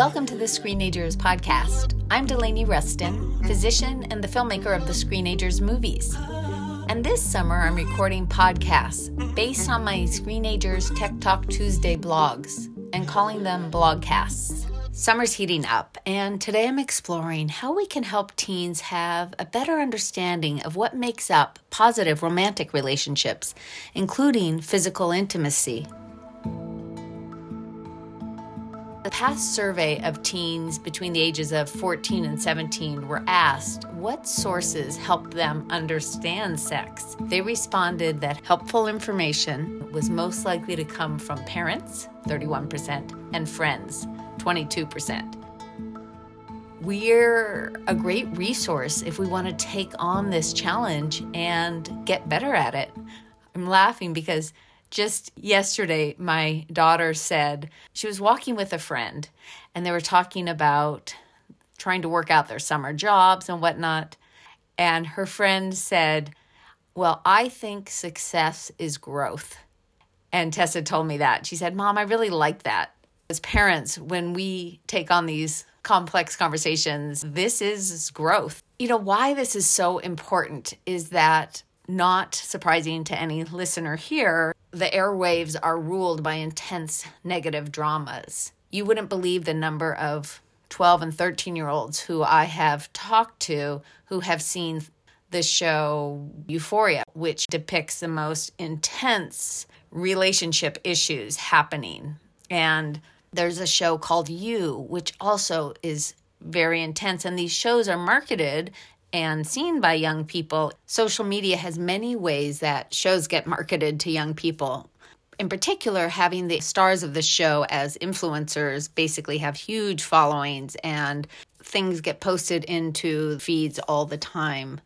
Welcome to the Screenagers podcast. I'm Delaney Ruston, physician and the filmmaker of the Screenagers movies. And this summer, I'm recording podcasts based on my Screenagers Tech Talk Tuesday blogs and calling them blogcasts. Summer's heating up, and today I'm exploring how we can help teens have a better understanding of what makes up positive romantic relationships, including physical intimacy. Past survey of teens between the ages of 14 and 17 were asked what sources help them understand sex. They responded that helpful information was most likely to come from parents, 31%, and friends, 22%. We're a great resource if we want to take on this challenge and get better at it. I'm laughing because just yesterday, my daughter said she was walking with a friend and they were talking about trying to work out their summer jobs and whatnot. And her friend said, Well, I think success is growth. And Tessa told me that. She said, Mom, I really like that. As parents, when we take on these complex conversations, this is growth. You know, why this is so important is that not surprising to any listener here, the airwaves are ruled by intense negative dramas. You wouldn't believe the number of 12 and 13 year olds who I have talked to who have seen the show Euphoria, which depicts the most intense relationship issues happening. And there's a show called You, which also is very intense. And these shows are marketed and seen by young people, social media has many ways that shows get marketed to young people. In particular, having the stars of the show as influencers basically have huge followings and things get posted into feeds all the time.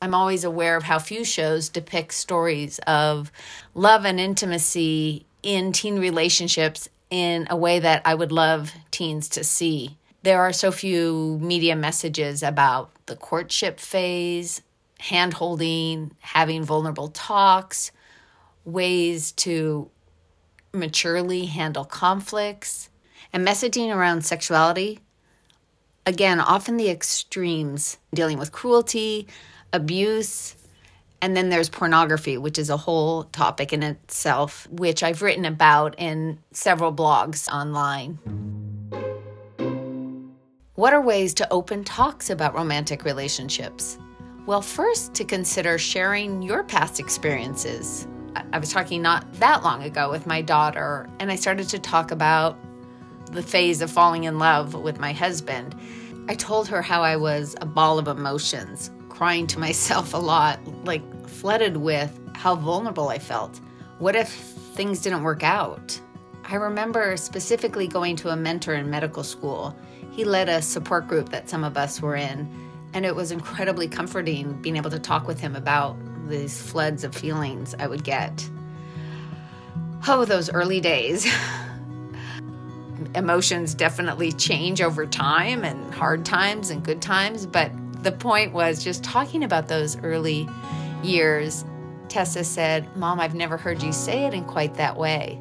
I'm always aware of how few shows depict stories of love and intimacy in teen relationships in a way that I would love teens to see there are so few media messages about the courtship phase, hand holding, having vulnerable talks, ways to maturely handle conflicts, and messaging around sexuality. Again, often the extremes dealing with cruelty, abuse, and then there's pornography, which is a whole topic in itself, which I've written about in several blogs online. What are ways to open talks about romantic relationships? Well, first, to consider sharing your past experiences. I was talking not that long ago with my daughter, and I started to talk about the phase of falling in love with my husband. I told her how I was a ball of emotions, crying to myself a lot, like flooded with how vulnerable I felt. What if things didn't work out? I remember specifically going to a mentor in medical school he led a support group that some of us were in, and it was incredibly comforting being able to talk with him about these floods of feelings I would get. Oh, those early days. Emotions definitely change over time and hard times and good times, but the point was just talking about those early years. Tessa said, Mom, I've never heard you say it in quite that way.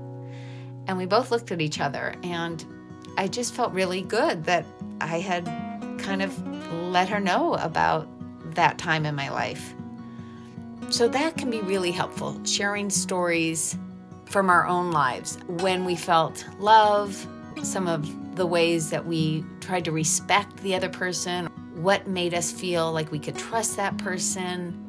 And we both looked at each other and I just felt really good that I had kind of let her know about that time in my life. So that can be really helpful, sharing stories from our own lives when we felt love, some of the ways that we tried to respect the other person, what made us feel like we could trust that person.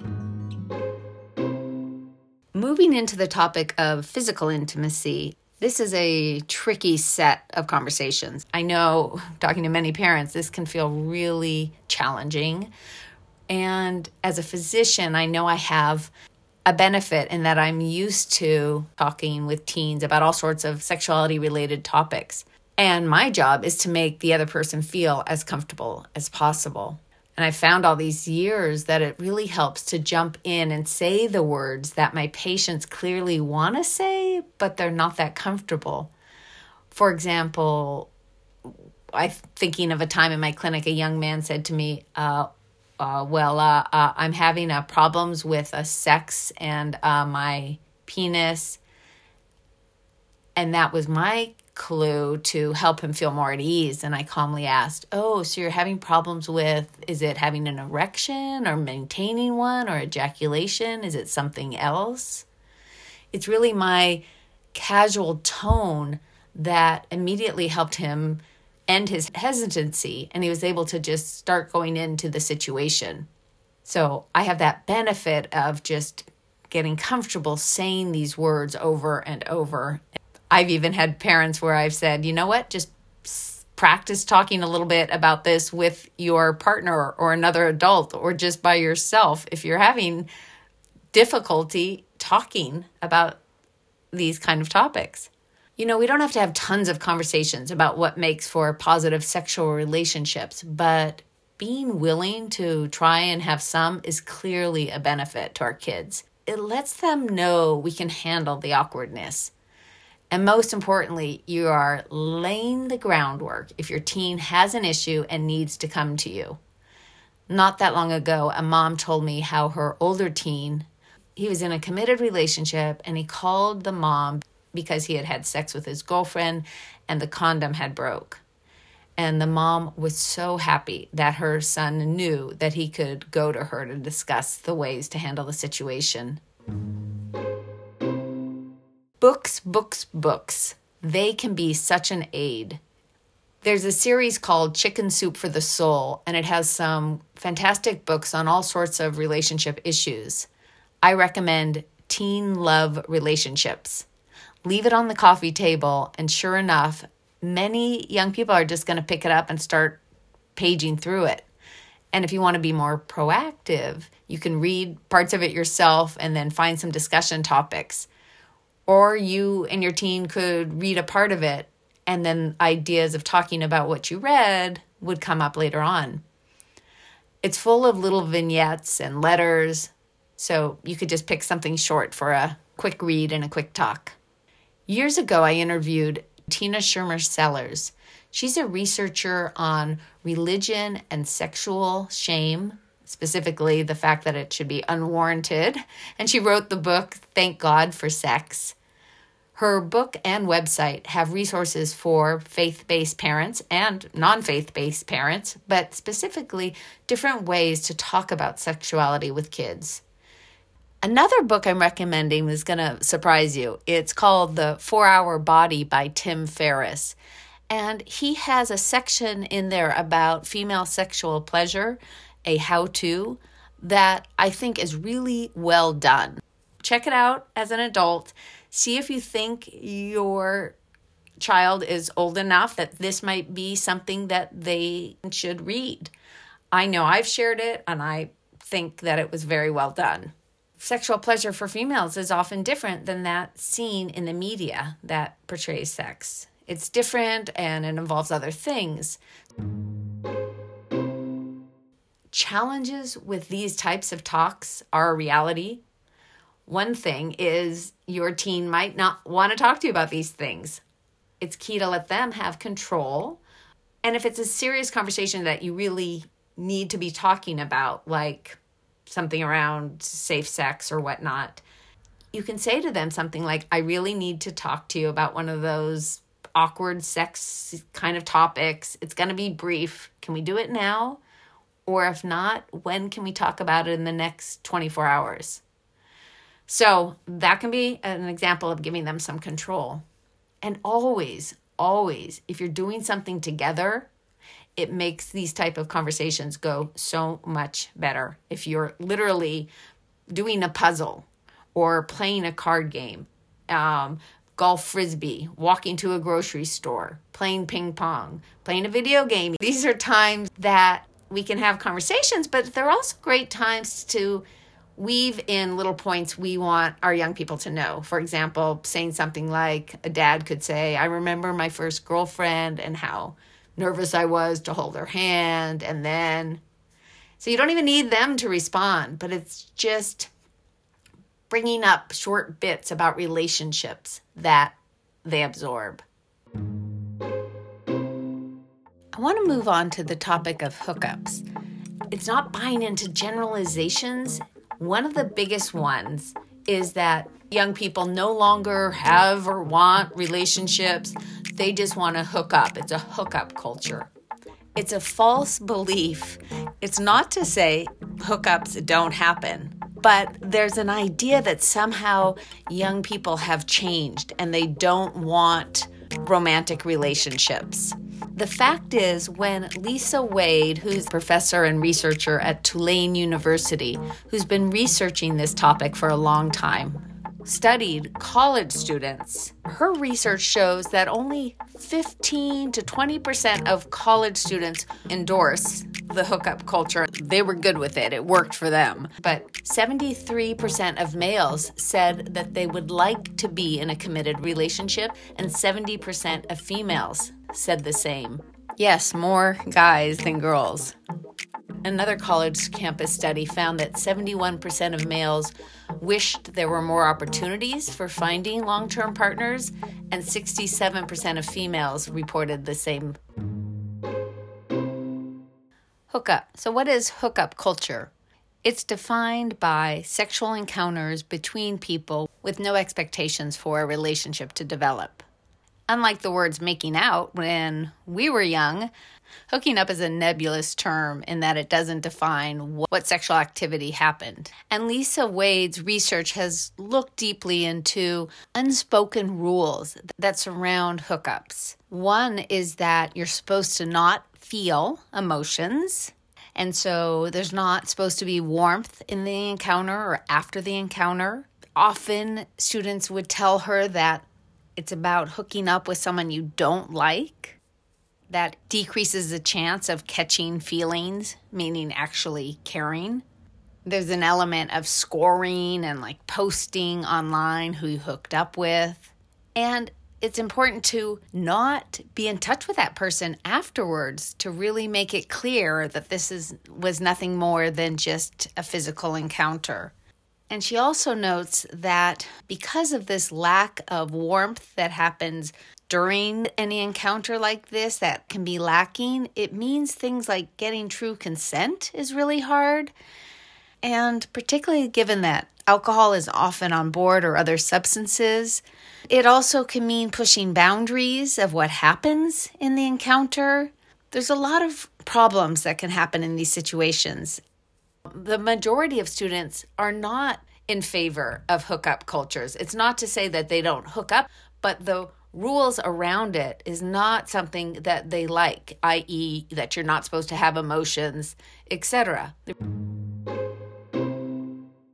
Moving into the topic of physical intimacy, this is a tricky set of conversations. I know, talking to many parents, this can feel really challenging. And as a physician, I know I have a benefit in that I'm used to talking with teens about all sorts of sexuality related topics. And my job is to make the other person feel as comfortable as possible. And I found all these years that it really helps to jump in and say the words that my patients clearly want to say, but they're not that comfortable. For example, I'm thinking of a time in my clinic, a young man said to me, uh, uh, well, uh, uh I'm having uh, problems with a sex and uh, my penis. And that was my clue to help him feel more at ease. And I calmly asked, Oh, so you're having problems with is it having an erection or maintaining one or ejaculation? Is it something else? It's really my casual tone that immediately helped him end his hesitancy and he was able to just start going into the situation. So I have that benefit of just getting comfortable saying these words over and over. I've even had parents where I've said, you know what, just practice talking a little bit about this with your partner or another adult or just by yourself if you're having difficulty talking about these kind of topics. You know, we don't have to have tons of conversations about what makes for positive sexual relationships, but being willing to try and have some is clearly a benefit to our kids. It lets them know we can handle the awkwardness. And most importantly, you are laying the groundwork if your teen has an issue and needs to come to you. Not that long ago, a mom told me how her older teen, he was in a committed relationship and he called the mom because he had had sex with his girlfriend and the condom had broke. And the mom was so happy that her son knew that he could go to her to discuss the ways to handle the situation. Books, books, books. They can be such an aid. There's a series called Chicken Soup for the Soul, and it has some fantastic books on all sorts of relationship issues. I recommend Teen Love Relationships leave it on the coffee table, and sure enough, many young people are just going to pick it up and start paging through it. And if you want to be more proactive, you can read parts of it yourself and then find some discussion topics. Or you and your teen could read a part of it, and then ideas of talking about what you read would come up later on. It's full of little vignettes and letters, so you could just pick something short for a quick read and a quick talk. Years ago, I interviewed Tina Schermer Sellers. She's a researcher on religion and sexual shame, specifically the fact that it should be unwarranted. And she wrote the book, Thank God for Sex. Her book and website have resources for faith based parents and non faith based parents, but specifically different ways to talk about sexuality with kids. Another book I'm recommending is going to surprise you. It's called The Four Hour Body by Tim Ferriss. And he has a section in there about female sexual pleasure, a how to, that I think is really well done. Check it out as an adult. See if you think your child is old enough that this might be something that they should read. I know I've shared it and I think that it was very well done sexual pleasure for females is often different than that seen in the media that portrays sex. It's different and it involves other things. Challenges with these types of talks are a reality. One thing is your teen might not want to talk to you about these things. It's key to let them have control. And if it's a serious conversation that you really need to be talking about, like something around safe sex or whatnot, you can say to them something like, I really need to talk to you about one of those awkward sex kind of topics. It's going to be brief. Can we do it now? Or if not, when can we talk about it in the next 24 hours? So that can be an example of giving them some control. And always, always, if you're doing something together, it makes these type of conversations go so much better if you're literally doing a puzzle or playing a card game um, golf frisbee walking to a grocery store playing ping pong playing a video game these are times that we can have conversations but they're also great times to weave in little points we want our young people to know. For example, saying something like a dad could say, I remember my first girlfriend and how nervous I was to hold her hand. And then, so you don't even need them to respond, but it's just bringing up short bits about relationships that they absorb. I want to move on to the topic of hookups. It's not buying into generalizations. One of the biggest ones is that young people no longer have or want relationships. They just want to hook up. It's a hookup culture. It's a false belief. It's not to say hookups don't happen, but there's an idea that somehow young people have changed and they don't want romantic relationships. The fact is, when Lisa Wade, who's a professor and researcher at Tulane University, who's been researching this topic for a long time, studied college students, her research shows that only 15 to 20% of college students endorse the hookup culture. They were good with it, it worked for them. But 73% of males said that they would like to be in a committed relationship, and 70% of females said the same. Yes, more guys than girls. Another college campus study found that 71% of males wished there were more opportunities for finding long term partners, and 67% of females reported the same. Hookup. So, what is hookup culture? It's defined by sexual encounters between people with no expectations for a relationship to develop. Unlike the words making out when we were young, hooking up is a nebulous term in that it doesn't define what sexual activity happened. And Lisa Wade's research has looked deeply into unspoken rules that surround hookups. One is that you're supposed to not feel emotions. And so there's not supposed to be warmth in the encounter or after the encounter. Often students would tell her that it's about hooking up with someone you don't like. That decreases the chance of catching feelings, meaning actually caring. There's an element of scoring and like posting online who you hooked up with. And it's important to not be in touch with that person afterwards to really make it clear that this is was nothing more than just a physical encounter. And she also notes that because of this lack of warmth that happens during any encounter like this that can be lacking, it means things like getting true consent is really hard. And particularly given that alcohol is often on board or other substances, it also can mean pushing boundaries of what happens in the encounter. There's a lot of problems that can happen in these situations the majority of students are not in favor of hookup cultures. It's not to say that they don't hook up, but the rules around it is not something that they like, i.e., that you're not supposed to have emotions, etc.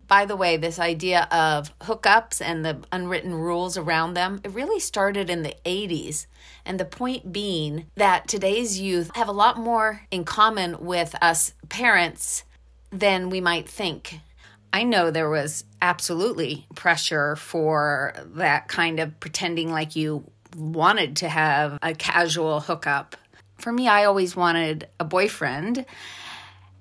By the way, this idea of hookups and the unwritten rules around them, it really started in the 80s. And the point being that today's youth have a lot more in common with us parents than we might think. I know there was absolutely pressure for that kind of pretending like you wanted to have a casual hookup. For me, I always wanted a boyfriend.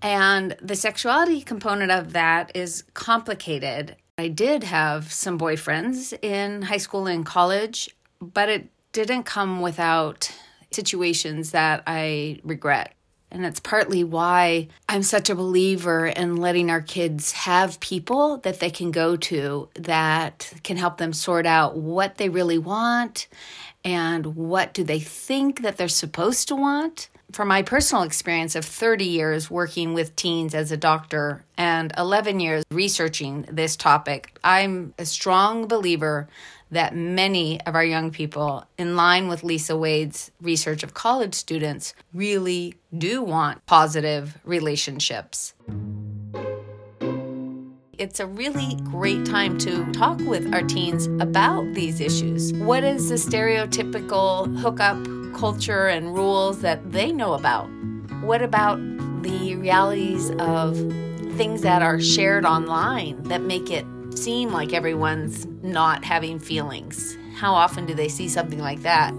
And the sexuality component of that is complicated. I did have some boyfriends in high school and college, but it didn't come without situations that I regret. And that's partly why I'm such a believer in letting our kids have people that they can go to that can help them sort out what they really want and what do they think that they're supposed to want. From my personal experience of 30 years working with teens as a doctor and 11 years researching this topic, I'm a strong believer that many of our young people, in line with Lisa Wade's research of college students, really do want positive relationships. It's a really great time to talk with our teens about these issues. What is the stereotypical hookup culture and rules that they know about? What about the realities of things that are shared online that make it seem like everyone's not having feelings. How often do they see something like that?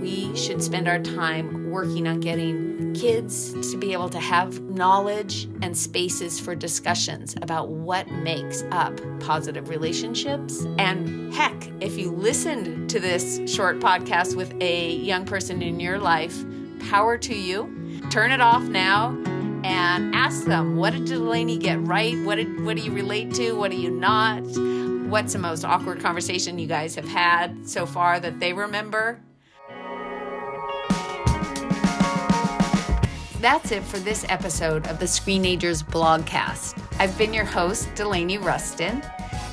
We should spend our time working on getting kids to be able to have knowledge and spaces for discussions about what makes up positive relationships. And heck, if you listened to this short podcast with a young person in your life, power to you. Turn it off now and ask them what did Delaney get right? What did what do you relate to? What do you not? what's the most awkward conversation you guys have had so far that they remember. That's it for this episode of the Screenagers blogcast. I've been your host, Delaney Ruston.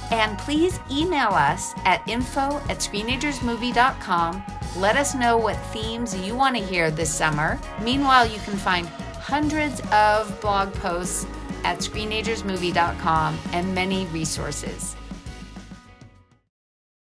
And please email us at info at screenagersmovie.com. Let us know what themes you want to hear this summer. Meanwhile, you can find hundreds of blog posts at screenagersmovie.com and many resources.